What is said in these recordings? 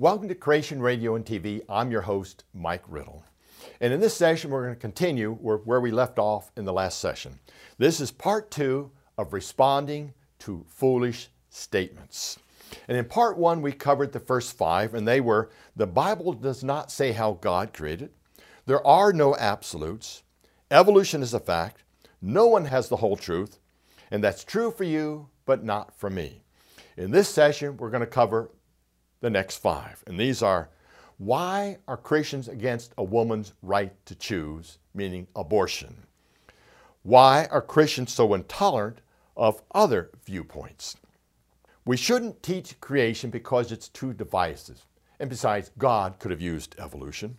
Welcome to Creation Radio and TV. I'm your host, Mike Riddle. And in this session, we're going to continue where we left off in the last session. This is part two of responding to foolish statements. And in part one, we covered the first five, and they were the Bible does not say how God created, there are no absolutes, evolution is a fact, no one has the whole truth, and that's true for you, but not for me. In this session, we're going to cover the next five, and these are why are Christians against a woman's right to choose, meaning abortion? Why are Christians so intolerant of other viewpoints? We shouldn't teach creation because it's too divisive. And besides, God could have used evolution.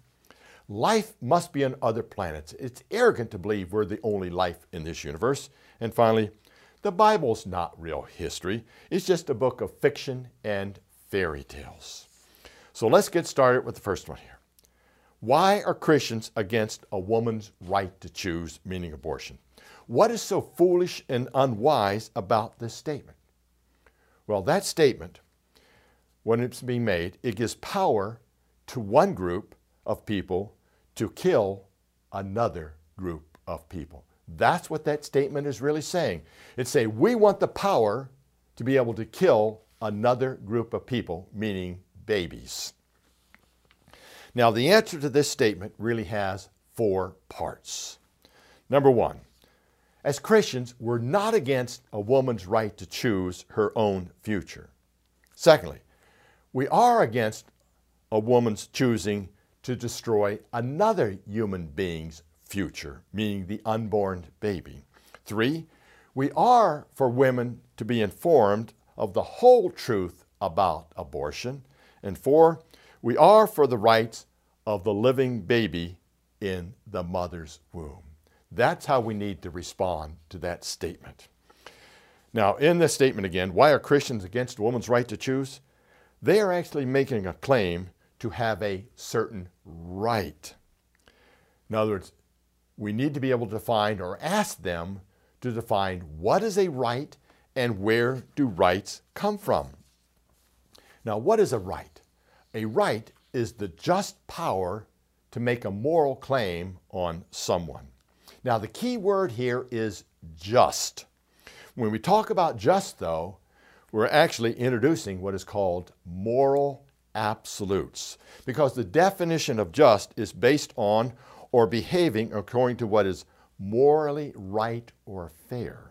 Life must be on other planets. It's arrogant to believe we're the only life in this universe. And finally, the Bible's not real history. It's just a book of fiction and fairy tales. So let's get started with the first one here. Why are Christians against a woman's right to choose, meaning abortion? What is so foolish and unwise about this statement? Well, that statement, when it's being made, it gives power to one group of people to kill another group of people. That's what that statement is really saying. It's saying we want the power to be able to kill another group of people, meaning babies. Now, the answer to this statement really has four parts. Number one, as Christians, we're not against a woman's right to choose her own future. Secondly, we are against a woman's choosing to destroy another human being's future, meaning the unborn baby. Three, we are for women to be informed of the whole truth about abortion. And four, we are for the rights of the living baby in the mother's womb. That's how we need to respond to that statement. Now, in this statement again, why are Christians against a woman's right to choose? They are actually making a claim to have a certain right. In other words, we need to be able to find or ask them to define what is a right and where do rights come from. Now, what is a right? A right is the just power to make a moral claim on someone. Now, the key word here is just. When we talk about just, though, we're actually introducing what is called moral absolutes because the definition of just is based on or behaving according to what is morally right or fair.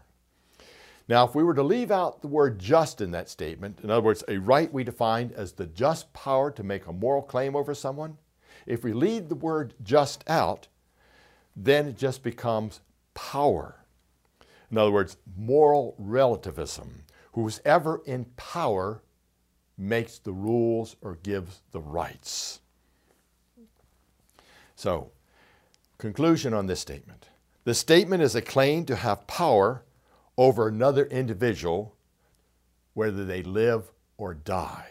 Now, if we were to leave out the word just in that statement, in other words, a right we defined as the just power to make a moral claim over someone, if we leave the word just out, then it just becomes power. In other words, moral relativism. Who's ever in power makes the rules or gives the rights. So, conclusion on this statement. The statement is a claim to have power over another individual, whether they live or die.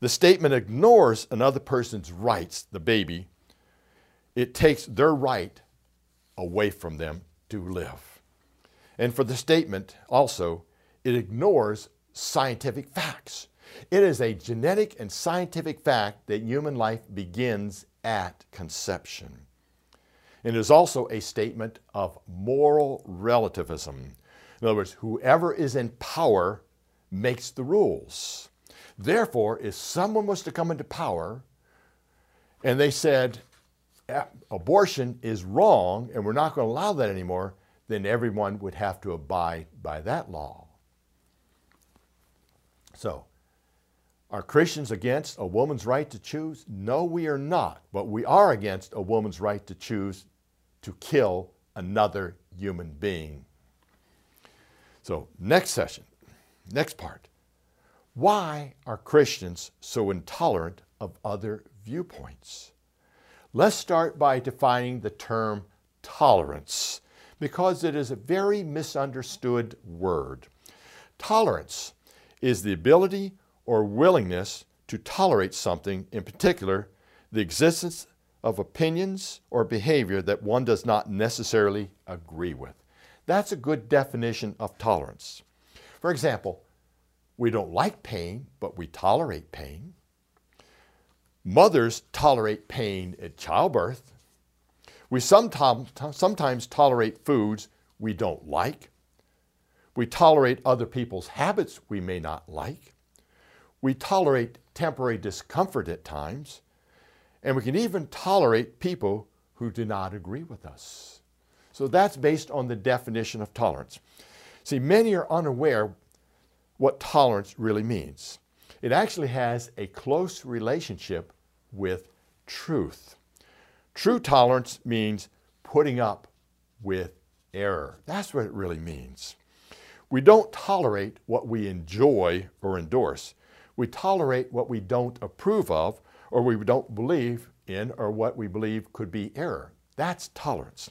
The statement ignores another person's rights, the baby. It takes their right away from them to live. And for the statement also, it ignores scientific facts. It is a genetic and scientific fact that human life begins at conception. It is also a statement of moral relativism. In other words, whoever is in power makes the rules. Therefore, if someone was to come into power and they said, abortion is wrong and we're not going to allow that anymore, then everyone would have to abide by that law. So, are Christians against a woman's right to choose? No, we are not. But we are against a woman's right to choose to kill another human being. So, next session, next part. Why are Christians so intolerant of other viewpoints? Let's start by defining the term tolerance because it is a very misunderstood word. Tolerance is the ability or willingness to tolerate something, in particular, the existence of opinions or behavior that one does not necessarily agree with. That's a good definition of tolerance. For example, we don't like pain, but we tolerate pain. Mothers tolerate pain at childbirth. We sometimes, tolerate foods we don't like. We tolerate other people's habits we may not like. We tolerate temporary discomfort at times. And we can even tolerate people who do not agree with us. So that's based on the definition of tolerance. See, many are unaware what tolerance really means. It actually has a close relationship with truth. True tolerance means putting up with error. That's what it really means. We don't tolerate what we enjoy or endorse. We tolerate what we don't approve of or we don't believe in or what we believe could be error. That's tolerance.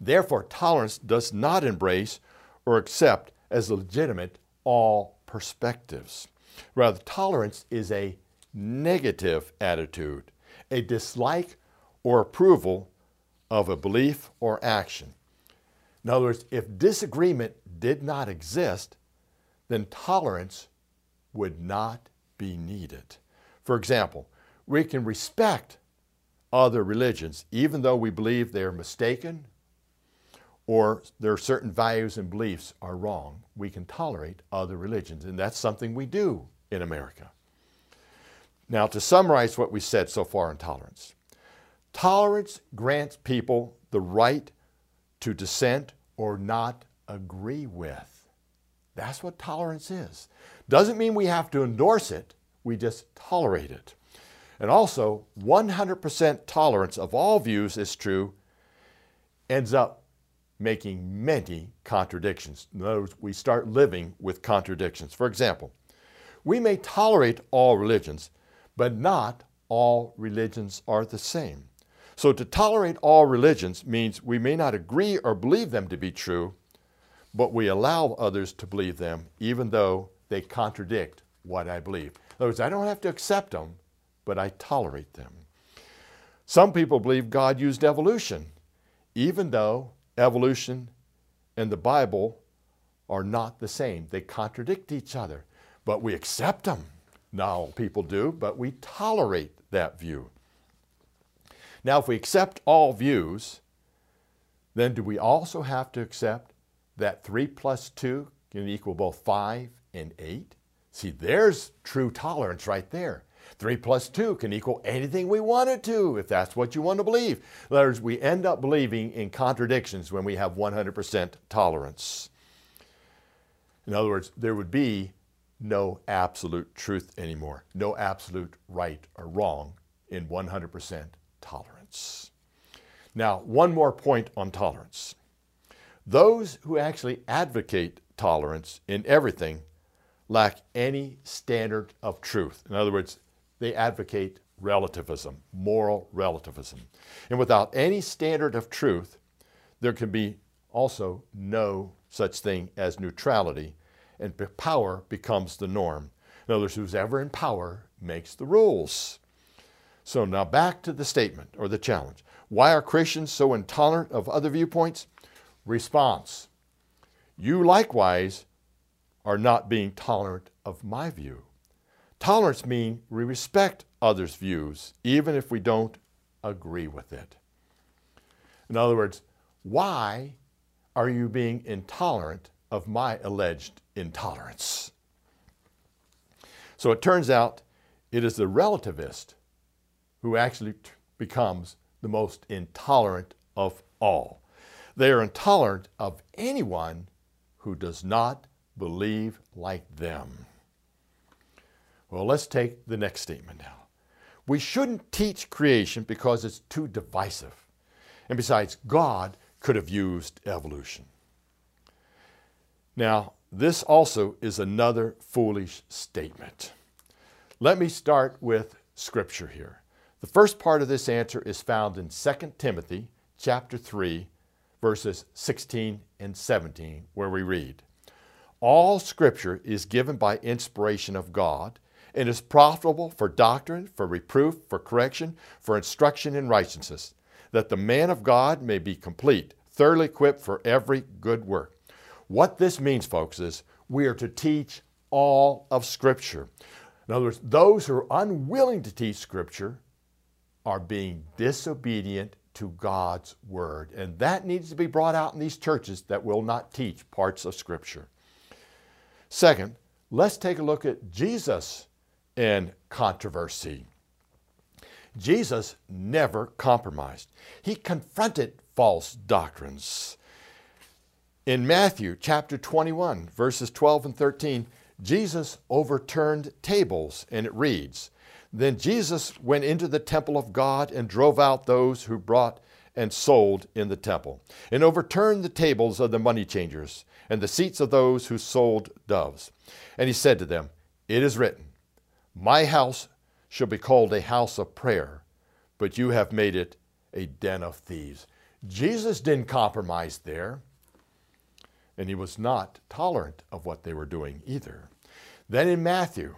Therefore, tolerance does not embrace or accept as legitimate all perspectives. Rather, tolerance is a negative attitude, a dislike or approval of a belief or action. In other words, if disagreement did not exist, then tolerance would not be needed. For example, we can respect other religions even though we believe they're mistaken or their certain values and beliefs are wrong. We can tolerate other religions, and that's something we do in America. Now, to summarize what we said so far on tolerance tolerance grants people the right to dissent or not agree with. That's what tolerance is. Doesn't mean we have to endorse it, we just tolerate it. And also, 100% tolerance of all views is true ends up making many contradictions. In other words, we start living with contradictions. For example, we may tolerate all religions, but not all religions are the same. So to tolerate all religions means we may not agree or believe them to be true, but we allow others to believe them even though they contradict what I believe. In other words, I don't have to accept them, but I tolerate them. Some people believe God used evolution, even though evolution and the Bible are not the same. They contradict each other, but we accept them. All people do, but we tolerate that view. Now, if we accept all views, then do we also have to accept that 3 plus 2 can equal both 5 and 8? See, there's true tolerance right there. 3 plus 2 can equal anything we want it to, if that's what you want to believe. In other words, we end up believing in contradictions when we have 100% tolerance. In other words, there would be no absolute truth anymore, no absolute right or wrong in 100% tolerance. Now, one more point on tolerance. Those who actually advocate tolerance in everything lack any standard of truth. In other words, they advocate relativism, moral relativism. And without any standard of truth, there can be also no such thing as neutrality, and power becomes the norm. In other words, who's ever in power makes the rules. So now back to the statement or the challenge. Why are Christians so intolerant of other viewpoints? Response You likewise are not being tolerant of my view. Tolerance means we respect others' views, even if we don't agree with it. In other words, why are you being intolerant of my alleged intolerance? So it turns out it is the relativist who actually becomes the most intolerant of all. They are intolerant of anyone who does not believe like them. Well, let's take the next statement now. We shouldn't teach creation because it's too divisive. And besides, God could have used evolution. Now, this also is another foolish statement. Let me start with scripture here. The first part of this answer is found in 2 Timothy chapter 3 verses 16 and 17 where we read, "All scripture is given by inspiration of God and is profitable for doctrine, for reproof, for correction, for instruction in righteousness, that the man of God may be complete, thoroughly equipped for every good work. What this means, folks, is we are to teach all of Scripture. In other words, those who are unwilling to teach Scripture are being disobedient to God's Word. And that needs to be brought out in these churches that will not teach parts of Scripture. Second, let's take a look at Jesus in controversy. Jesus never compromised. He confronted false doctrines. In Matthew chapter 21, verses 12 and 13, Jesus overturned tables, and it reads Then Jesus went into the temple of God and drove out those who brought and sold in the temple, and overturned the tables of the money changers and the seats of those who sold doves. And he said to them, It is written, My house shall be called a house of prayer, but you have made it a den of thieves. Jesus didn't compromise there, and he was not tolerant of what they were doing either. Then in Matthew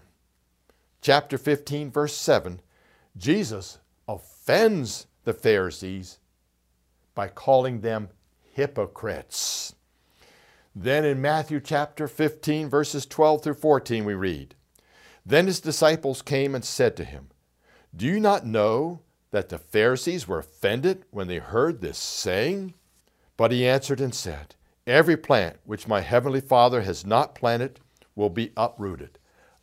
chapter 15, verse 7, Jesus offends the Pharisees by calling them hypocrites. Then in Matthew chapter 15, verses 12 through 14, we read Then his disciples came and said to him, Do you not know that the Pharisees were offended when they heard this saying? But he answered and said, Every plant which my heavenly Father has not planted will be uprooted.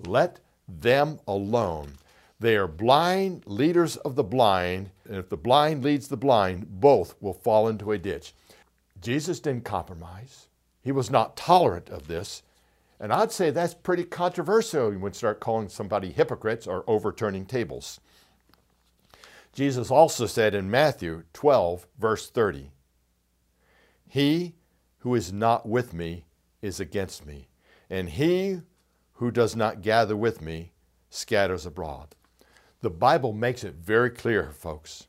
Let them alone. They are blind leaders of the blind, and if the blind leads the blind, both will fall into a ditch. Jesus didn't compromise. He was not tolerant of this. And I'd say that's pretty controversial. You would start calling somebody hypocrites or overturning tables. Jesus also said in Matthew 12, verse 30, He who is not with me is against me, and he who does not gather with me scatters abroad. The Bible makes it very clear, folks.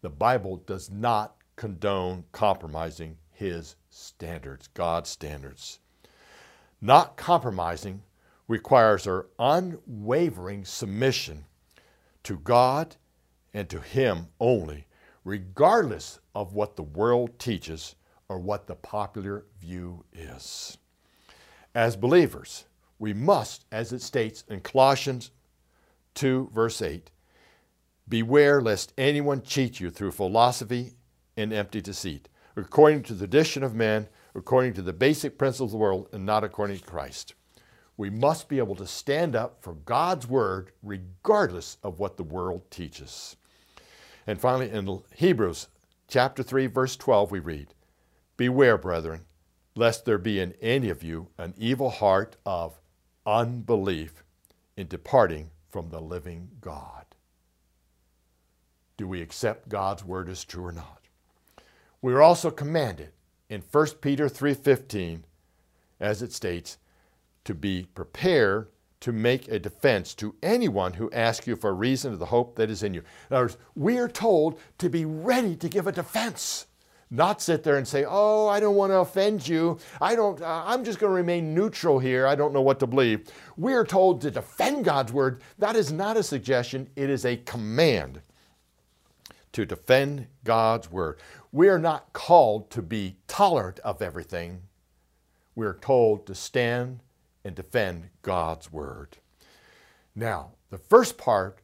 The Bible does not condone compromising his standards, God's standards. Not compromising requires our unwavering submission to God and to Him only, regardless of what the world teaches or what the popular view is. As believers, we must, as it states in Colossians 2, verse 8, beware lest anyone cheat you through philosophy and empty deceit according to the tradition of men, according to the basic principles of the world, and not according to Christ. We must be able to stand up for God's word regardless of what the world teaches. And finally, in Hebrews chapter 3, verse 12, we read, Beware, brethren, lest there be in any of you an evil heart of unbelief in departing from the living God. Do we accept God's word as true or not? We are also commanded in 1 Peter 3:15 as it states to be prepared to make a defense to anyone who asks you for a reason of the hope that is in you. In other words, we are told to be ready to give a defense, not sit there and say, "Oh, I don't want to offend you. I don't. Uh, I'm just going to remain neutral here. I don't know what to believe." We are told to defend God's word. That is not a suggestion; it is a command to defend God's word. We are not called to be tolerant of everything. We are told to stand and defend God's word. Now, the first part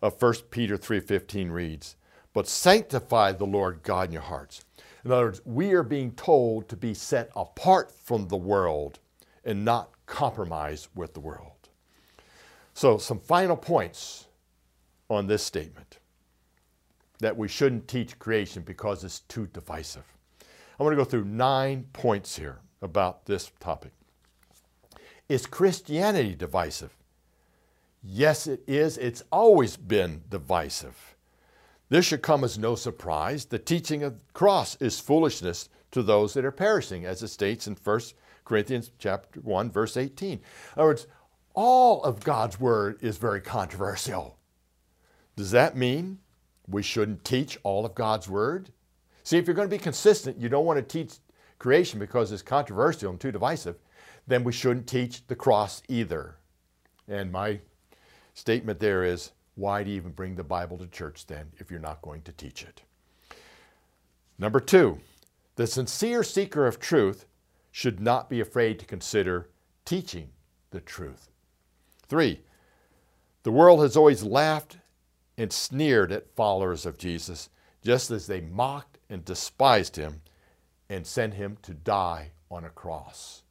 of 1 Peter 3:15 reads, "But sanctify the Lord God in your hearts." In other words, we are being told to be set apart from the world and not compromise with the world. So, some final points on this statement that we shouldn't teach creation because it's too divisive. I want to go through nine points here about this topic. Is Christianity divisive? Yes, it is. It's always been divisive. This should come as no surprise. The teaching of the cross is foolishness to those that are perishing, as it states in 1 Corinthians chapter 1, verse 18. In other words, all of God's word is very controversial. Does that mean we shouldn't teach all of God's Word. See, if you're going to be consistent, you don't want to teach creation because it's controversial and too divisive, then we shouldn't teach the cross either. And my statement there is why do you even bring the Bible to church then if you're not going to teach it? Number two, the sincere seeker of truth should not be afraid to consider teaching the truth. Three, the world has always laughed and sneered at followers of Jesus, just as they mocked and despised him and sent him to die on a cross.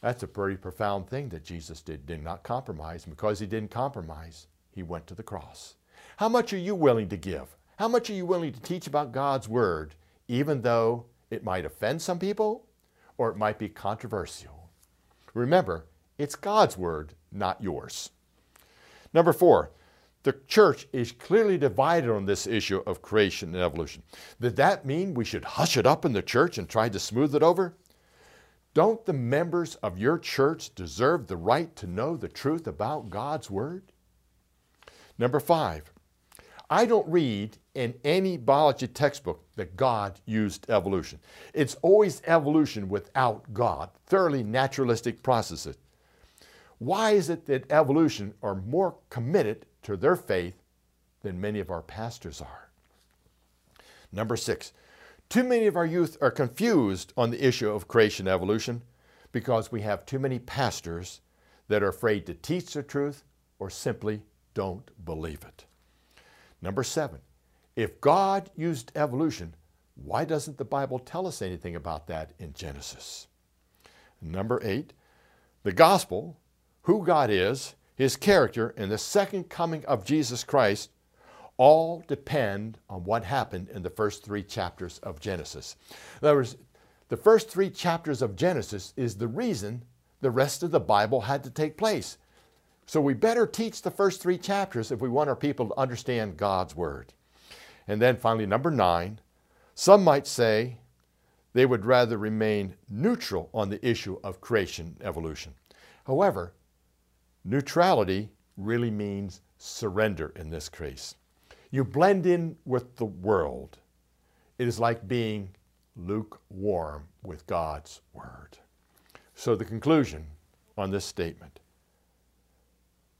That's a pretty profound thing that Jesus did. Did not compromise. And because he didn't compromise, he went to the cross. How much are you willing to give? How much are you willing to teach about God's Word, even though it might offend some people or it might be controversial? Remember, it's God's Word, not yours. Number four, the church is clearly divided on this issue of creation and evolution. Does that mean we should hush it up in the church and try to smooth it over? Don't the members of your church deserve the right to know the truth about God's Word? Number five, I don't read in any biology textbook that God used evolution. It's always evolution without God, thoroughly naturalistic processes. Why is it that evolution are more committed to their faith than many of our pastors are? Number six, too many of our youth are confused on the issue of creation evolution because we have too many pastors that are afraid to teach the truth or simply don't believe it. Number seven, if God used evolution, why doesn't the Bible tell us anything about that in Genesis? Number eight, the gospel, who God is, his character, and the second coming of Jesus Christ all depend on what happened in the first three chapters of Genesis. In other words, the first three chapters of Genesis is the reason the rest of the Bible had to take place. So we better teach the first three chapters if we want our people to understand God's Word. And then finally, number nine, some might say they would rather remain neutral on the issue of creation evolution. However, neutrality really means surrender in this case. You blend in with the world. It is like being lukewarm with God's Word. So, the conclusion on this statement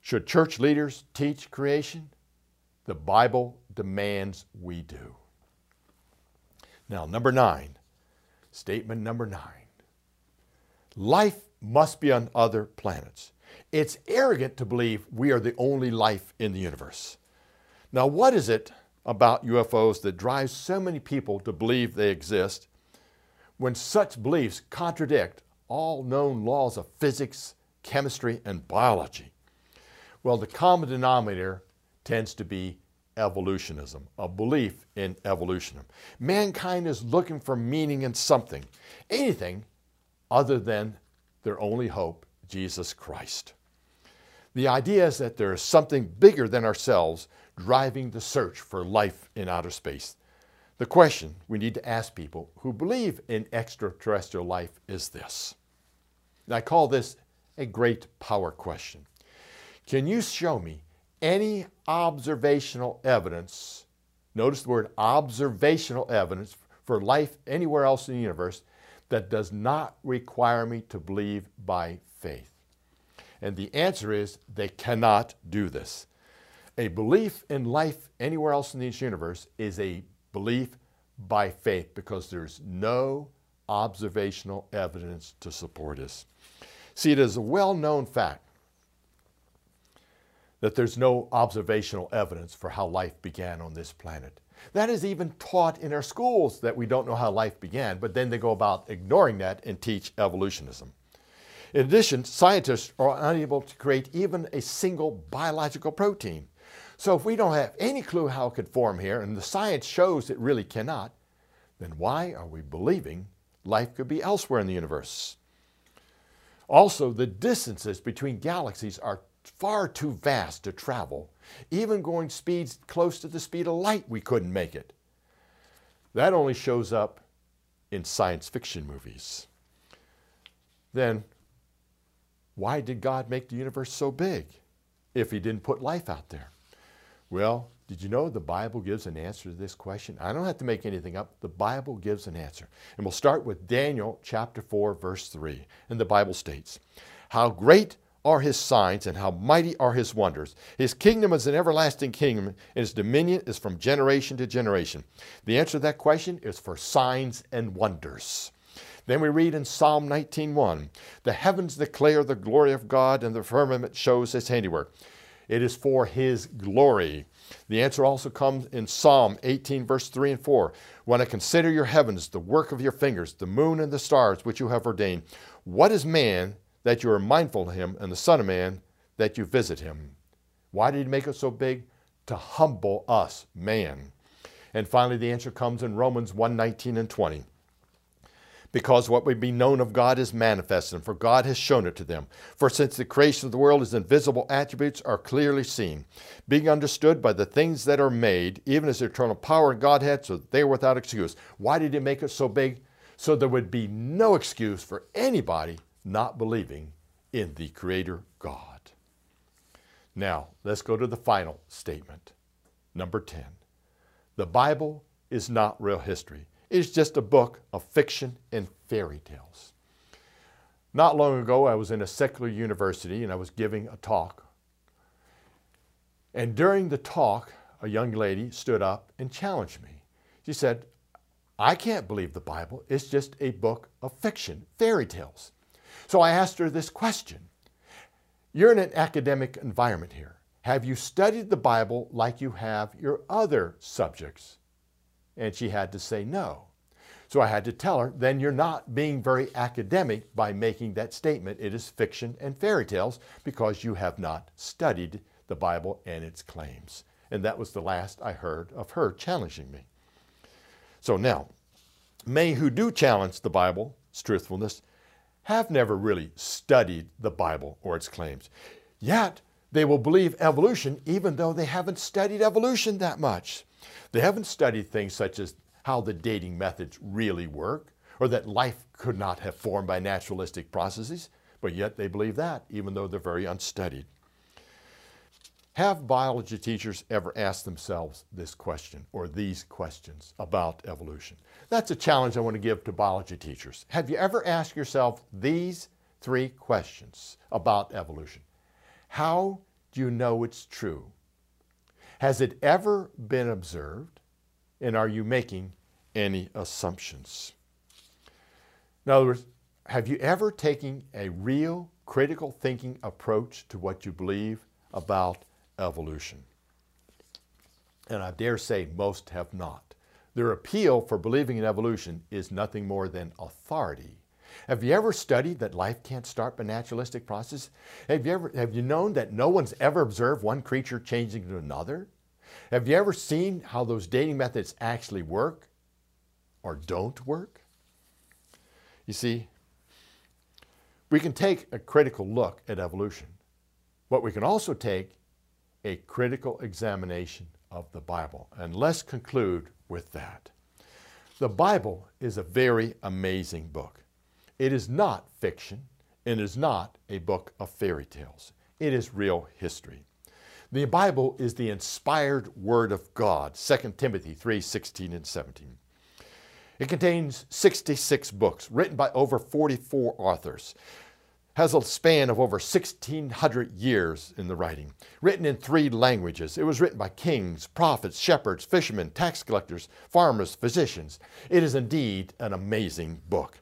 Should church leaders teach creation? The Bible demands we do. Now, number nine, statement number nine life must be on other planets. It's arrogant to believe we are the only life in the universe. Now, what is it about UFOs that drives so many people to believe they exist when such beliefs contradict all known laws of physics, chemistry, and biology? Well, the common denominator tends to be evolutionism, a belief in evolution. Mankind is looking for meaning in something, anything other than their only hope, Jesus Christ. The idea is that there is something bigger than ourselves driving the search for life in outer space. The question we need to ask people who believe in extraterrestrial life is this. And I call this a great power question. Can you show me any observational evidence? Notice the word observational evidence for life anywhere else in the universe that does not require me to believe by faith. And the answer is they cannot do this. A belief in life anywhere else in this universe is a belief by faith because there's no observational evidence to support us. See, it is a well known fact that there's no observational evidence for how life began on this planet. That is even taught in our schools that we don't know how life began, but then they go about ignoring that and teach evolutionism. In addition, scientists are unable to create even a single biological protein. So if we don't have any clue how it could form here, and the science shows it really cannot, then why are we believing life could be elsewhere in the universe? Also, the distances between galaxies are far too vast to travel. Even going speeds close to the speed of light, we couldn't make it. That only shows up in science fiction movies. Then, why did God make the universe so big if He didn't put life out there? Well, did you know the Bible gives an answer to this question? I don't have to make anything up. The Bible gives an answer. And we'll start with Daniel chapter 4, verse 3. And the Bible states, How great are his signs and how mighty are his wonders. His kingdom is an everlasting kingdom, and his dominion is from generation to generation. The answer to that question is for signs and wonders. Then we read in Psalm 19:1, "The heavens declare the glory of God, and the firmament shows his handiwork." It is for his glory. The answer also comes in Psalm 18, verse 3 and 4. When I consider your heavens, the work of your fingers, the moon and the stars which you have ordained, what is man that you are mindful of him, and the Son of Man that you visit him? Why did he make it so big? To humble us, man. And finally, the answer comes in Romans 1 19 and 20 because what would be known of God is manifest, and for God has shown it to them. For since the creation of the world, his invisible attributes are clearly seen, being understood by the things that are made, even as eternal power and Godhead, so that they are without excuse. Why did he make it so big? So there would be no excuse for anybody not believing in the Creator God. Now, let's go to the final statement. Number 10. The Bible is not real history. It's just a book of fiction and fairy tales. Not long ago, I was in a secular university and I was giving a talk. And during the talk, a young lady stood up and challenged me. She said, I can't believe the Bible. It's just a book of fiction, fairy tales. So I asked her this question You're in an academic environment here. Have you studied the Bible like you have your other subjects? And she had to say no. So I had to tell her, then you're not being very academic by making that statement. It is fiction and fairy tales because you have not studied the Bible and its claims. And that was the last I heard of her challenging me. So now, many who do challenge the Bible's truthfulness have never really studied the Bible or its claims. Yet, they will believe evolution even though they haven't studied evolution that much. They haven't studied things such as how the dating methods really work, or that life could not have formed by naturalistic processes, but yet they believe that, even though they're very unstudied. Have biology teachers ever asked themselves this question or these questions about evolution? That's a challenge I want to give to biology teachers. Have you ever asked yourself these three questions about evolution? How do you know it's true? Has it ever been observed? And are you making any assumptions? In other words, have you ever taken a real critical thinking approach to what you believe about evolution? And I dare say most have not. Their appeal for believing in evolution is nothing more than authority. Have you ever studied that life can't start by naturalistic process? Have you ever have you known that no one's ever observed one creature changing to another? Have you ever seen how those dating methods actually work or don't work? You see, we can take a critical look at evolution, but we can also take a critical examination of the Bible. And let's conclude with that. The Bible is a very amazing book. It is not fiction, and is not a book of fairy tales. It is real history. The Bible is the inspired Word of God, 2 Timothy 3 16 and 17. It contains 66 books written by over 44 authors, has a span of over 1,600 years in the writing, written in three languages. It was written by kings, prophets, shepherds, fishermen, tax collectors, farmers, physicians. It is indeed an amazing book.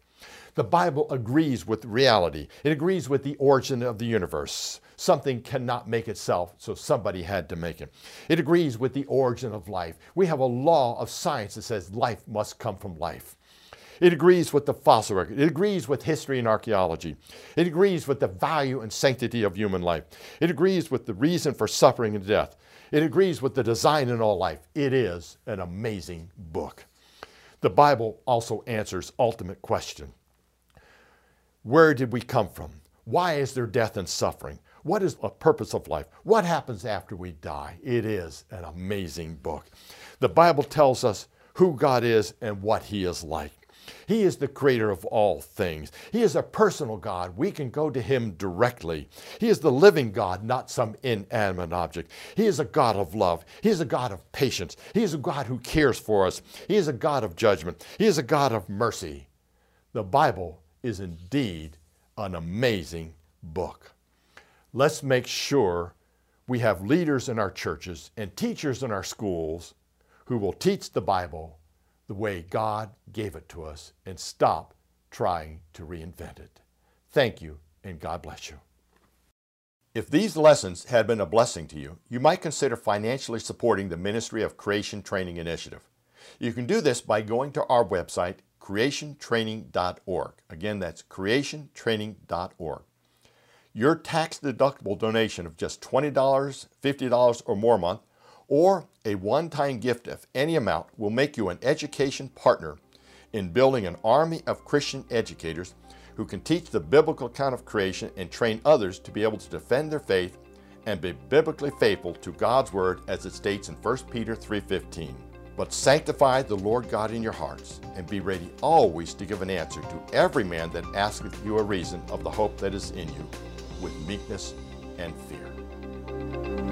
The Bible agrees with reality. It agrees with the origin of the universe. Something cannot make itself, so somebody had to make it. It agrees with the origin of life. We have a law of science that says life must come from life. It agrees with the fossil record. It agrees with history and archaeology. It agrees with the value and sanctity of human life. It agrees with the reason for suffering and death. It agrees with the design in all life. It is an amazing book. The Bible also answers ultimate question. Where did we come from? Why is there death and suffering? What is the purpose of life? What happens after we die? It is an amazing book. The Bible tells us who God is and what He is like. He is the creator of all things. He is a personal God. We can go to Him directly. He is the living God, not some inanimate object. He is a God of love. He is a God of patience. He is a God who cares for us. He is a God of judgment. He is a God of mercy. The Bible is indeed an amazing book. Let's make sure we have leaders in our churches and teachers in our schools who will teach the Bible the way God gave it to us and stop trying to reinvent it. Thank you, and God bless you. If these lessons had been a blessing to you, you might consider financially supporting the Ministry of Creation Training Initiative. You can do this by going to our website, creationtraining.org. Again, that's creationtraining.org. Your tax deductible donation of just $20, $50, or more a month, or a one time gift of any amount, will make you an education partner in building an army of Christian educators who can teach the biblical account of creation and train others to be able to defend their faith and be biblically faithful to God's word as it states in 1 Peter 3:15. But sanctify the Lord God in your hearts, and be ready always to give an answer to every man that asketh you a reason of the hope that is in you, with meekness and fear.